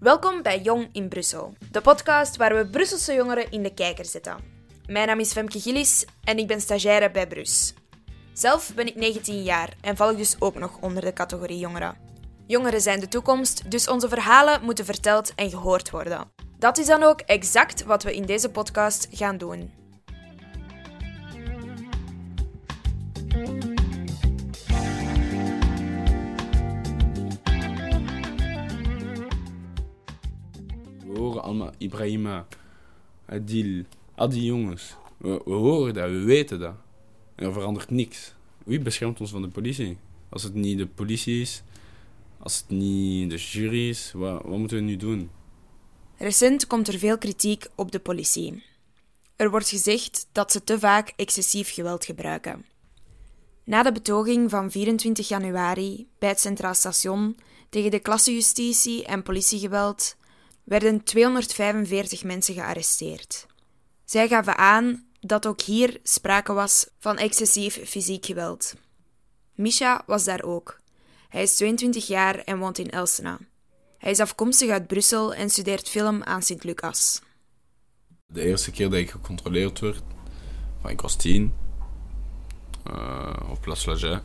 Welkom bij Jong in Brussel, de podcast waar we Brusselse jongeren in de kijker zetten. Mijn naam is Femke Gillis en ik ben stagiaire bij Brus. Zelf ben ik 19 jaar en val ik dus ook nog onder de categorie jongeren. Jongeren zijn de toekomst, dus onze verhalen moeten verteld en gehoord worden. Dat is dan ook exact wat we in deze podcast gaan doen. We horen allemaal Ibrahima, Adil, al die jongens. We, we horen dat, we weten dat. En er verandert niks. Wie beschermt ons van de politie? Als het niet de politie is, als het niet de jury is, wat, wat moeten we nu doen? Recent komt er veel kritiek op de politie. Er wordt gezegd dat ze te vaak excessief geweld gebruiken. Na de betoging van 24 januari bij het Centraal Station tegen de klassenjustitie en politiegeweld werden 245 mensen gearresteerd. Zij gaven aan dat ook hier sprake was van excessief fysiek geweld. Misha was daar ook. Hij is 22 jaar en woont in Elsena. Hij is afkomstig uit Brussel en studeert film aan Sint-Lucas. De eerste keer dat ik gecontroleerd werd, van ik was tien, uh, op Place Laget.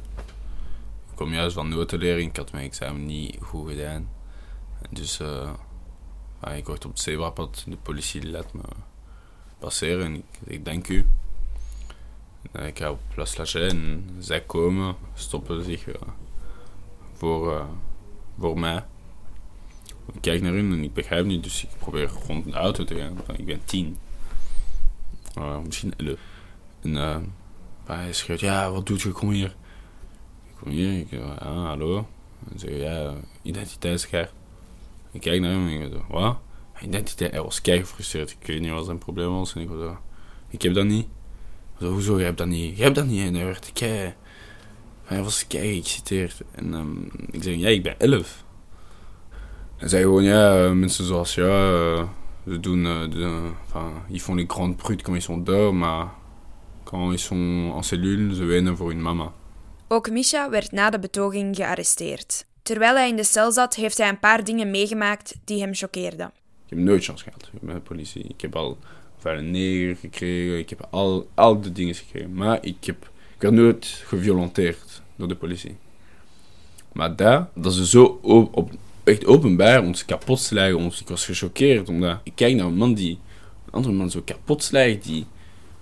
Ik kom juist van notulering, ik had mijn examen niet goed gedaan. Dus uh, ik word op het zebrapad, de politie laat me passeren en ik, ik denk u. En ik ga op Place Laget en zij komen, stoppen zich uh, voor, voor mij. Ik kijk naar hun en ik begrijp niet, dus ik probeer rond de auto te gaan. Ik ben tien. Uh, misschien elf. En hij schreeuwt, ja, wat doet je? Kom hier. Ik kom hier, ik ja, hallo. En zeg ja, identiteitskaart. Ik kijk naar hem en ik zeg, wat? Identiteit, hij was kei gefrustreerd. Ik weet niet wat zijn probleem was. En ik was ik heb dat niet. Zo, hoezo, je hebt dat niet? Je hebt dat niet. En hij werd kei... Hij was kei geëxciteerd. En um, ik zeg, ja, ik ben elf. Hij zei gewoon, ja, mensen zoals ja, ze doen, de, enfin, ils font les grandes brutes quand ils sont dehors, maar quand ils sont en cellule, ze wenen voor hun mama. Ook Misha werd na de betoging gearresteerd. Terwijl hij in de cel zat, heeft hij een paar dingen meegemaakt die hem choqueerden. Ik heb nooit chance gehad met de politie. Ik heb al een neger gekregen, ik heb al, al de dingen gekregen. Maar ik, heb, ik werd nooit geviolenteerd door de politie. Maar daar, dat ze zo op, echt openbaar ons kapot slagen. Ons, ik was gechoqueerd omdat ik kijk naar een man die een andere man zo kapot die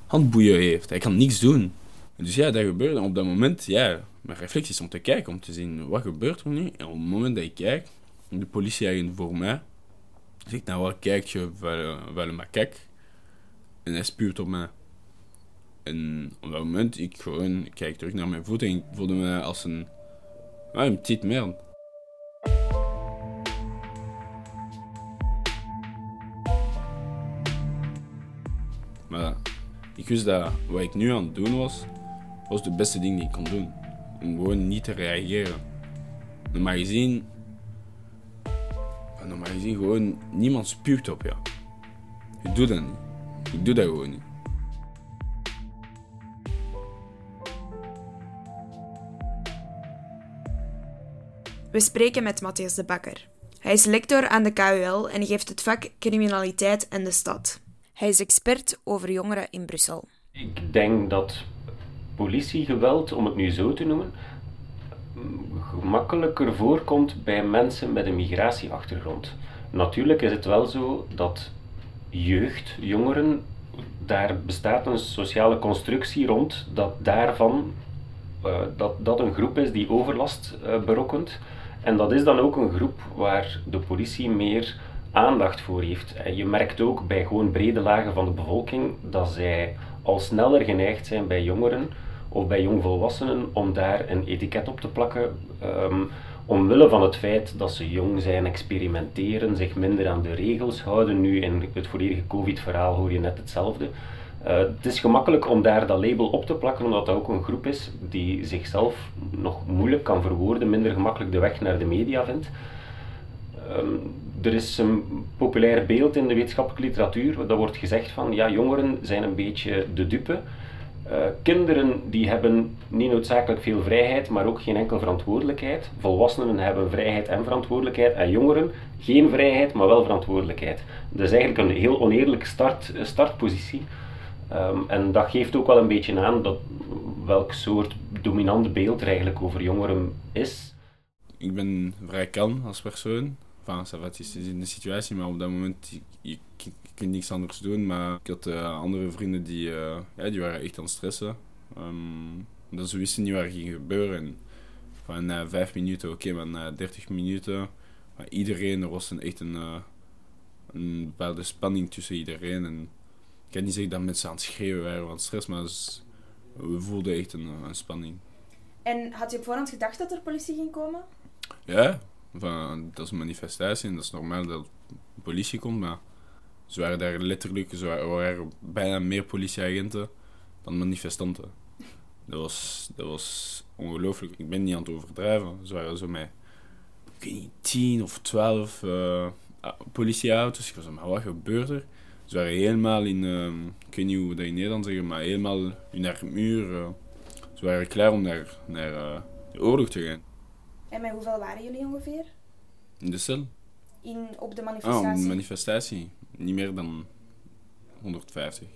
handboeien heeft. Hij kan niks doen. Dus ja, dat gebeurde. Op dat moment, ja, mijn reflectie is om te kijken, om te zien wat gebeurt er nu. En op het moment dat ik kijk, de politieagent voor mij, zegt nou wat kijk je wel, een kijk. En hij spuurt op mij. En op dat moment, ik gewoon kijk terug naar mijn voeten en ik voelde me als een, een petit merde. Maar ik wist dat wat ik nu aan het doen was, was de beste ding die ik kon doen. Om gewoon niet te reageren. Normaal gezien, normaal gezien gewoon, niemand spuugt op jou. Ik doe dat niet. Ik doe dat gewoon niet. We spreken met Matthias de Bakker. Hij is lector aan de KUL en geeft het vak Criminaliteit en de Stad. Hij is expert over jongeren in Brussel. Ik denk dat politiegeweld, om het nu zo te noemen, gemakkelijker voorkomt bij mensen met een migratieachtergrond. Natuurlijk is het wel zo dat jeugd, jongeren, daar bestaat een sociale constructie rond dat daarvan uh, dat, dat een groep is die overlast uh, berokkent. En dat is dan ook een groep waar de politie meer aandacht voor heeft. En je merkt ook bij gewoon brede lagen van de bevolking dat zij al sneller geneigd zijn bij jongeren of bij jongvolwassenen om daar een etiket op te plakken. Um, omwille van het feit dat ze jong zijn, experimenteren, zich minder aan de regels houden. Nu in het volledige COVID-verhaal hoor je net hetzelfde. Uh, het is gemakkelijk om daar dat label op te plakken, omdat dat ook een groep is die zichzelf nog moeilijk kan verwoorden, minder gemakkelijk de weg naar de media vindt. Um, er is een populair beeld in de wetenschappelijke literatuur, dat wordt gezegd van ja, jongeren zijn een beetje de dupe. Uh, kinderen die hebben niet noodzakelijk veel vrijheid, maar ook geen enkel verantwoordelijkheid. Volwassenen hebben vrijheid en verantwoordelijkheid. En jongeren geen vrijheid, maar wel verantwoordelijkheid. Dat is eigenlijk een heel oneerlijke start, startpositie. Um, en dat geeft ook wel een beetje aan dat welk soort dominant beeld er eigenlijk over jongeren is. Ik ben vrij kalm als persoon. Enfin, het is in de situatie, maar op dat moment je, je, kunt niks anders doen. Maar ik had uh, andere vrienden die, uh, ja, die waren echt aan het stressen. Um, dat ze wisten niet wat er ging gebeuren. En van na uh, vijf minuten, oké, okay, maar na dertig minuten, maar iedereen, er was een, echt een, uh, een bepaalde spanning tussen iedereen. En ik kan niet zeggen dat mensen aan het schreeuwen waren van stress, maar dus, we voelden echt een, een spanning. En had je op voorhand gedacht dat er politie ging komen? Ja, van, dat is een manifestatie en dat is normaal dat politie komt, maar ze waren daar letterlijk, ze waren, bijna meer politieagenten dan manifestanten. Dat was, dat was ongelooflijk. Ik ben niet aan het overdrijven. Ze waren zo met, ik weet niet, 10 of 12 uh, politieauto's. Ik was maar wat gebeurt er? Ze waren helemaal in, uh, ik weet niet hoe dat in Nederland zeggen, maar helemaal in haar muur. Ze waren klaar om naar, naar uh, de oorlog te gaan. En met hoeveel waren jullie ongeveer? In de cel? In, op de manifestatie? Ah, op de manifestatie. Niet meer dan 150.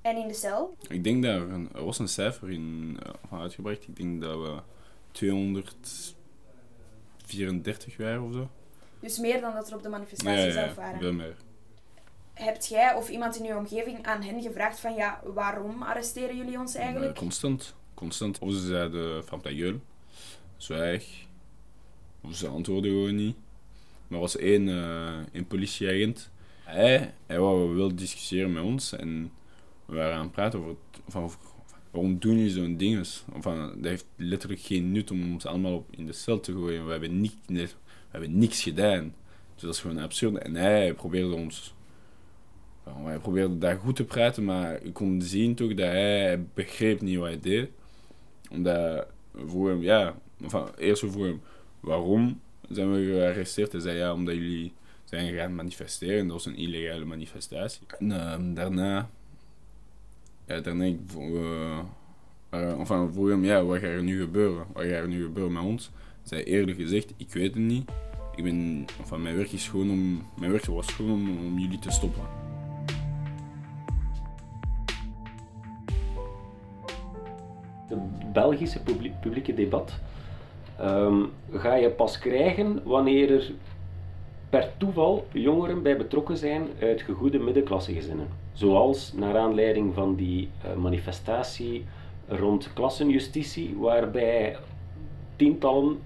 En in de cel? Ik denk dat er, een, er was een cijfer in van uitgebracht. Ik denk dat we 234 waren of zo. Dus meer dan dat er op de manifestatie ja, ja, zelf waren? Ja, veel meer. Hebt jij of iemand in je omgeving aan hen gevraagd van ja, waarom arresteren jullie ons eigenlijk? Uh, constant. Constant. Of ze zeiden van gueule, zwijg. Of ze antwoordden gewoon niet. Maar er was één, uh, politieagent. Hij, hij wou discussiëren met ons en we waren aan het praten over, waarom doen jullie zo'n ding? Van, dat heeft letterlijk geen nut om ons allemaal op in de cel te gooien. We hebben, niet, we hebben niks gedaan. Dus dat is gewoon absurd. En hij probeerde ons hij probeerde daar goed te praten, maar ik kon zien toch dat hij begreep niet wat hij deed. Omdat voor hem, ja, enfin, eerst voor hem, waarom zijn we gearresteerd? Hij zei ja, omdat jullie zijn gaan manifesteren. Dat was een illegale manifestatie. En uh, daarna, ja, daarna ik, uh, enfin, hem, ja, wat gaat er nu gebeuren? Wat gaat er nu gebeuren met ons? Zei eerlijk gezegd, ik weet het niet. Ik ben, enfin, mijn werk is gewoon om, mijn werk was gewoon om, om jullie te stoppen. Het Belgische publieke debat um, ga je pas krijgen wanneer er per toeval jongeren bij betrokken zijn uit gegoede middenklassegezinnen. Zoals naar aanleiding van die uh, manifestatie rond klassenjustitie, waarbij tientallen,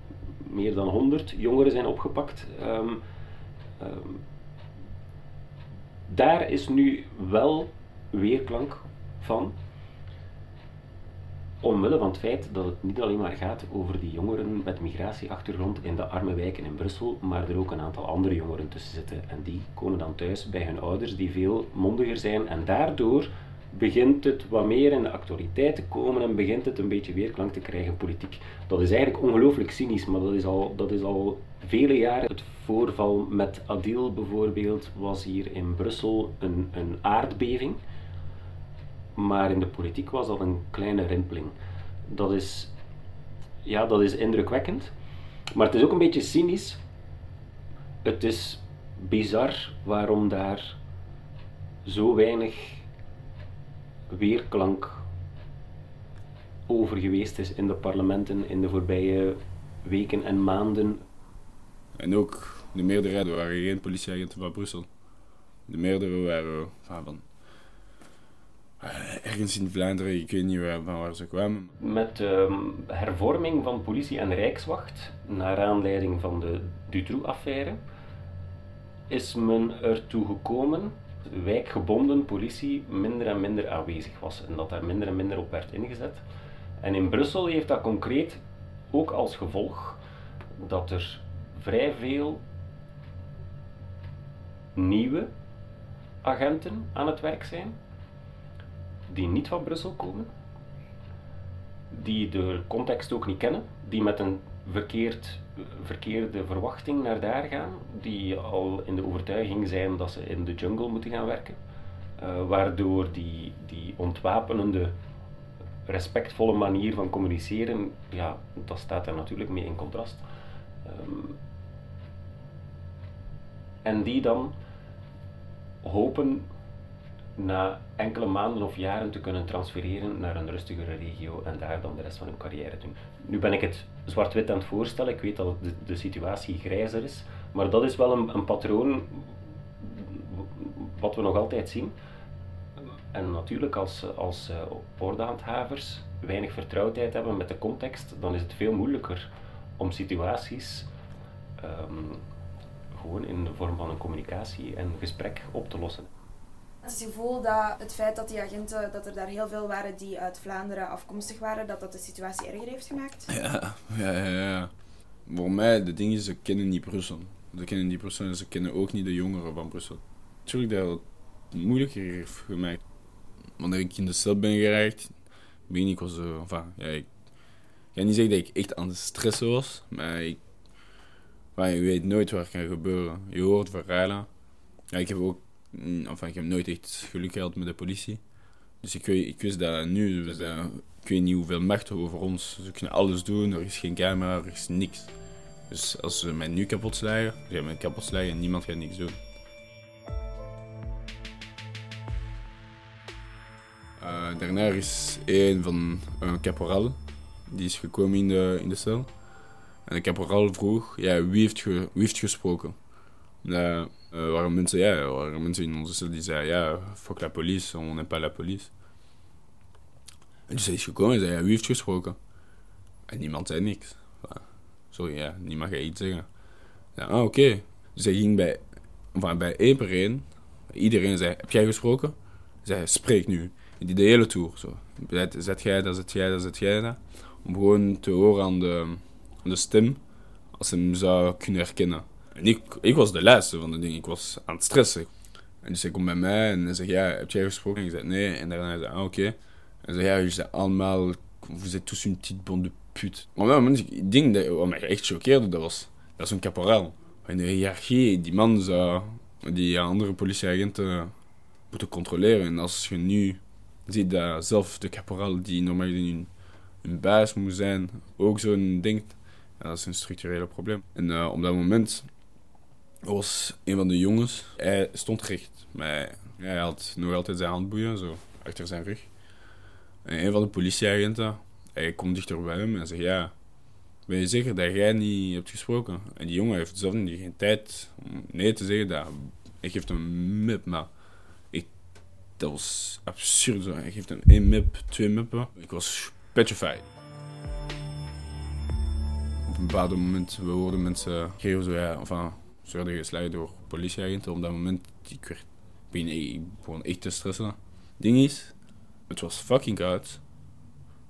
meer dan honderd jongeren zijn opgepakt. Um, um, daar is nu wel weerklank van. Omwille van het feit dat het niet alleen maar gaat over die jongeren met migratieachtergrond in de arme wijken in Brussel, maar er ook een aantal andere jongeren tussen zitten. En die komen dan thuis bij hun ouders die veel mondiger zijn en daardoor begint het wat meer in de actualiteit te komen en begint het een beetje weerklank te krijgen politiek. Dat is eigenlijk ongelooflijk cynisch, maar dat is al, dat is al vele jaren. Het voorval met Adil bijvoorbeeld was hier in Brussel een, een aardbeving. Maar in de politiek was dat een kleine rimpeling. Dat is, ja, dat is indrukwekkend. Maar het is ook een beetje cynisch. Het is bizar waarom daar zo weinig weerklank over geweest is in de parlementen in de voorbije weken en maanden. En ook de meerderheid waren geen politieagenten van Brussel. De meerdere waren van ergens in Vlaanderen, ik weet niet waar, van waar ze kwamen. Met de um, hervorming van politie en rijkswacht, naar aanleiding van de Dutroux-affaire, is men ertoe gekomen dat wijkgebonden politie minder en minder aanwezig was en dat daar minder en minder op werd ingezet. En in Brussel heeft dat concreet ook als gevolg dat er vrij veel nieuwe agenten aan het werk zijn die niet van Brussel komen, die de context ook niet kennen, die met een verkeerd, verkeerde verwachting naar daar gaan, die al in de overtuiging zijn dat ze in de jungle moeten gaan werken, uh, waardoor die, die ontwapenende respectvolle manier van communiceren, ja, dat staat daar natuurlijk mee in contrast. Ehm, en die dan hopen na enkele maanden of jaren te kunnen transfereren naar een rustigere regio en daar dan de rest van hun carrière doen. Nu ben ik het zwart-wit aan het voorstellen, ik weet dat de, situatie grijzer is, maar dat is wel een, een patroon wat we nog altijd zien. En natuurlijk als, als ordehandhavers weinig vertrouwdheid hebben met de context, dan is het veel moeilijker om situaties um, gewoon in de vorm van een communicatie en gesprek op te lossen. Het gevoel dat het feit dat die agenten, dat er daar heel veel waren die uit Vlaanderen afkomstig waren, dat dat de situatie erger heeft gemaakt? Ja, ja, ja. ja. Voor mij, de ding is, ze kennen niet Brussel. Ze kennen niet Brussel en ze kennen ook niet de jongeren van Brussel. Natuurlijk dat het moeilijker heeft gemaakt. Wanneer ik in de cel ben geraakt, ben ik was zo, enfin, ja, ik ga niet zeggen dat ik echt aan het stressen was, maar ik, je weet nooit wat kan gebeuren. Je hoort verhalen. Ja, ik heb ook enfin, ik heb nooit echt geluk gehad met de politie. Dus ik, ik wist dat nu, dus, ik weet niet hoeveel macht over ons. Ze kunnen alles doen, er is geen camera, er is niks. Dus als ze mij nu kapot slagen, ze gaan mij kapot slagen en niemand gaat niks doen. Uh, daarna is een van een caporal, die is gekomen in de, in de cel. En de caporal vroeg, ja, wie heeft, ge, wie heeft gesproken? Uh, waren mensen, ja, waren mensen in onze cel die zeiden, ja, fuck la police, on n'aime pas la police. En dus hij is gekomen en zei, ja, wie heeft gesproken? En niemand zei niks. Sorry, ja, niemand gaat iets zeggen. Ja, ah, oké. Dus hij ging bij, enfin, bij één per één, iedereen zei, heb jij gesproken? Zei, spreek nu. En die de hele tour, zo. Zet, zet jij dat, zet jij dat, zet jij dat. Om gewoon te horen aan de, aan de stem, als ze hem zou kunnen herkennen. En ik, ik was de laatste van de dingen. Ik was aan het stressen. En dus hij komt bij mij en hij zegt, ja, heb jij gesproken? En ik zei, nee. En daarna zei ah, oké. En hij zei, ja, jullie zijn allemaal, vous êtes tous une petite bande de pute. Maar het ding dat wat mij echt choqueerde, dat was, dat was een caporaal. In de hiërarchie, die man zou die andere politieagenten moeten controleren. En als je nu ziet dat zelf de caporaal, die normaal hun, hun baas moet zijn, ook zo'n ja, dat is een structurele probleem. En uh, op dat moment was een van de jongens. Hij stond recht. Maar hij had nog altijd zijn handboeien, zo, achter zijn rug. En een van de politieagenten, hij komt dichter bij hem en zegt, ja, ben je zeker dat jij niet hebt gesproken? En die jongen heeft zelf niet geen tijd om nee te zeggen. Dat, ik geef hem een mip, maar ik, dat was absurd. Zo. Hij geeft hem één mip, twee mippen. Ik was petrified. Op een bepaald moment, we mensen geven zo, ja, enfin, ze werden geslagen door politieagenten. Op dat moment, ik werd ik begon echt te stressen. ding is, het was fucking koud.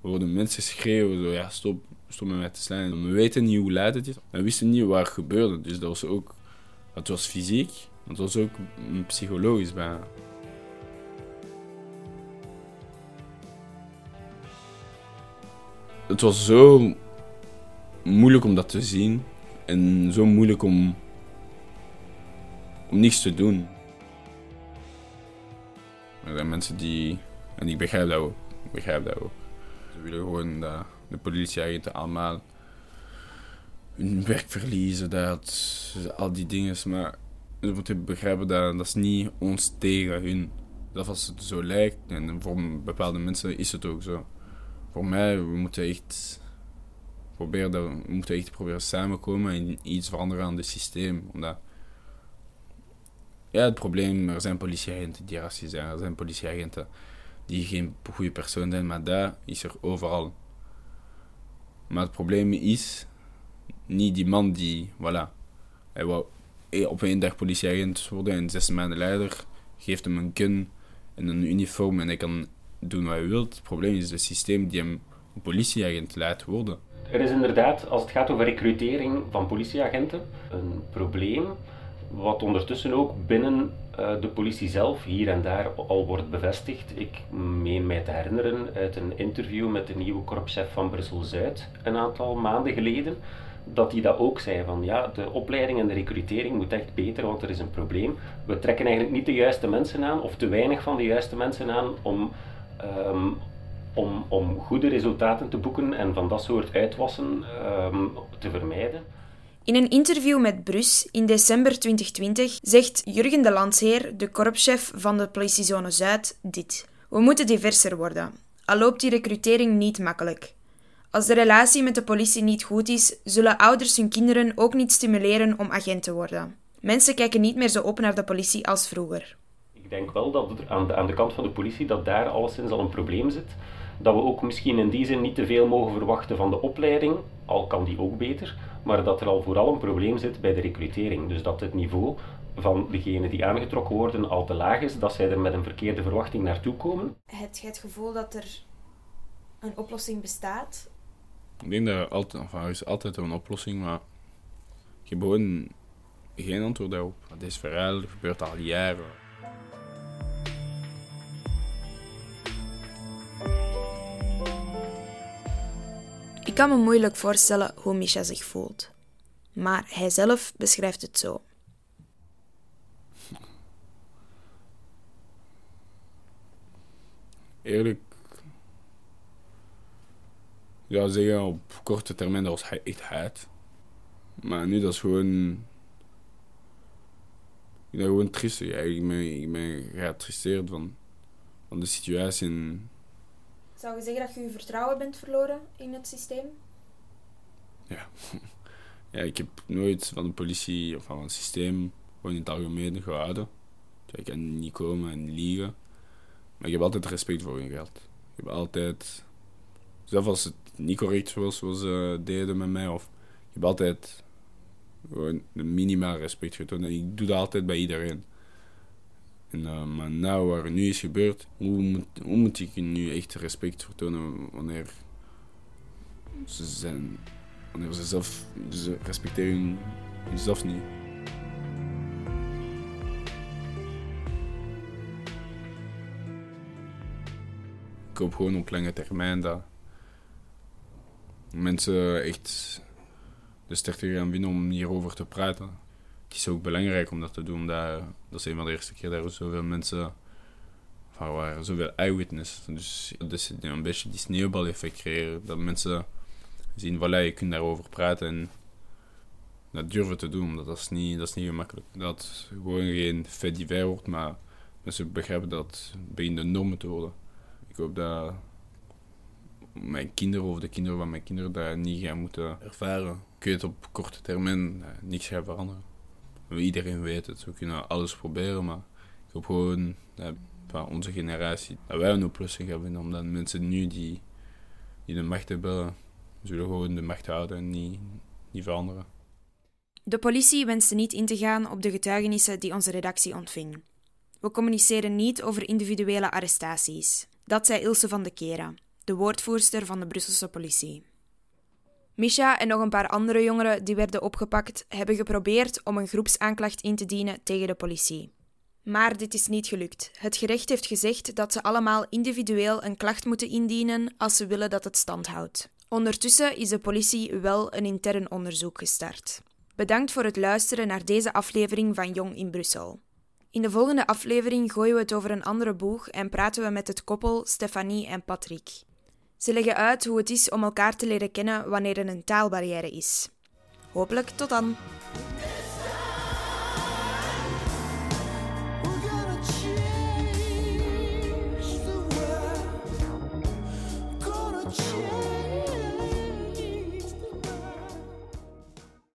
We hoorden mensen schreeuwen, zo, ja, stop, stop met mij te slaan. We weten niet hoe laat het is. We wisten niet wat er gebeurde. Dus dat was ook, het was fysiek, het was ook psychologisch bijna. Het was zo moeilijk om dat te zien en zo moeilijk om om niets te doen. Er zijn mensen die, en ik begrijp dat ook, ik begrijp dat ook. Ze willen gewoon dat de politieagenten allemaal hun werk verliezen, dat, al die dingen. Maar ze moeten begrijpen dat dat is niet ons tegen hun. Dat als het zo lijkt, en voor bepaalde mensen is het ook zo. Voor mij, we moeten echt proberen, we moeten echt proberen samenkomen en iets veranderen aan het systeem. Omdat ja, het probleem, er zijn politieagenten die racistisch zijn, er zijn politieagenten die geen goede persoon zijn, maar dat is er overal. Maar het probleem is niet die man die, voilà, hij wou op één dag politieagent worden en zes maanden later geeft hem een gun en een uniform en hij kan doen wat hij wil. Het probleem is het systeem die hem een politieagent laat worden. Er is inderdaad, als het gaat over recrutering van politieagenten, een probleem wat ondertussen ook binnen uh, de politie zelf hier en daar al wordt bevestigd. Ik meen mij te herinneren uit een interview met de nieuwe korpschef van Brussel-Zuid een aantal maanden geleden, dat hij dat ook zei van ja, de opleiding en de recrutering moet echt beter, want er is een probleem. We trekken eigenlijk niet de juiste mensen aan, of te weinig van de juiste mensen aan om, um, om, om goede resultaten te boeken en van dat soort uitwassen ehm, te vermijden. In een interview met Brus in december 2020 zegt Jurgen de Landsheer, de korpschef van de politiezone Zuid, dit. We moeten diverser worden. Al loopt die recrutering niet makkelijk. Als de relatie met de politie niet goed is, zullen ouders hun kinderen ook niet stimuleren om agent te worden. Mensen kijken niet meer zo op naar de politie als vroeger. Ik denk wel dat er aan de, aan de kant van de politie dat daar alleszins al een probleem zit. Dat we ook misschien in die zin niet te veel mogen verwachten van de opleiding, al kan die ook beter, maar dat er al vooral een probleem zit bij de recrutering. Dus dat het niveau van degenen die aangetrokken worden al te laag is, dat zij er met een verkeerde verwachting naartoe komen. Heb je het gevoel dat er een oplossing bestaat? Ik denk dat er altijd, enfin, er is altijd een oplossing, maar je hebt gewoon geen antwoord op. Dit verhaal gebeurt al jaren. Kan me moeilijk voorstellen hoe Misha zich voelt. Maar hij zelf beschrijft het zo. Eerlijk, ja, zeggen op korte termijn dat hij echt haat. Maar nu dat is gewoon. Ik ben gewoon triest. Ja, ik ben, ik ben van, van de situatie. Zou je zeggen dat je vertrouwen bent verloren in het systeem? ja. ja, ik heb nooit van de politie of van het systeem gewoon in het algemeen gehouden. Ik kan niet komen en liegen. Maar ik heb altijd respect voor hun geld. Ik heb altijd, zelfs als het niet correct was zoals ze deden met mij, of ik heb altijd gewoon minimaal respect getoond. Ik doe dat altijd bij iedereen. En, uh, maar nou, wat er nu is gebeurd, hoe moet, hoe moet ik nu echt respect vertonen wanneer ze wanneer ze zelf, ze respecteren jezelf niet. Ik hoop gewoon op lange termijn dat mensen echt de sterkte gaan vinden om hierover te praten. Het is ook belangrijk om dat te doen, omdat dat is een van de eerste keer dat er zoveel mensen van waren, zoveel eyewitness. Dus, dus een beetje die sneeuwbaleffect creëren, dat mensen zien, voilà, je kunt daarover praten en dat durven te doen, omdat dat is niet, dat is niet gemakkelijk. Dat het gewoon geen fait divers wordt, maar mensen begrijpen dat het begint de norm te worden. Ik hoop dat mijn kinderen of de kinderen van mijn kinderen dat niet gaan moeten ervaren. Ik weet op korte termijn eh, niks gaat veranderen. Iedereen weet het, we kunnen alles proberen, maar ik hoop gewoon dat van onze generatie dat wij een oplossing hebben, omdat mensen nu die, die de macht hebben, zullen gewoon de macht houden en niet, niet veranderen. De politie wenste niet in te gaan op de getuigenissen die onze redactie ontving. We communiceren niet over individuele arrestaties. Dat zei Ilse van de Kera, de woordvoerster van de Brusselse politie. Misha en nog een paar andere jongeren die werden opgepakt, hebben geprobeerd om een groepsaanklacht in te dienen tegen de politie. Maar dit is niet gelukt. Het gerecht heeft gezegd dat ze allemaal individueel een klacht moeten indienen als ze willen dat het stand houdt. Ondertussen is de politie wel een intern onderzoek gestart. Bedankt voor het luisteren naar deze aflevering van Jong in Brussel. In de volgende aflevering gooien we het over een andere boeg en praten we met het koppel Stefanie en Patrick. Ze leggen uit hoe het is om elkaar te leren kennen wanneer er een taalbarrière is. Hopelijk tot dan!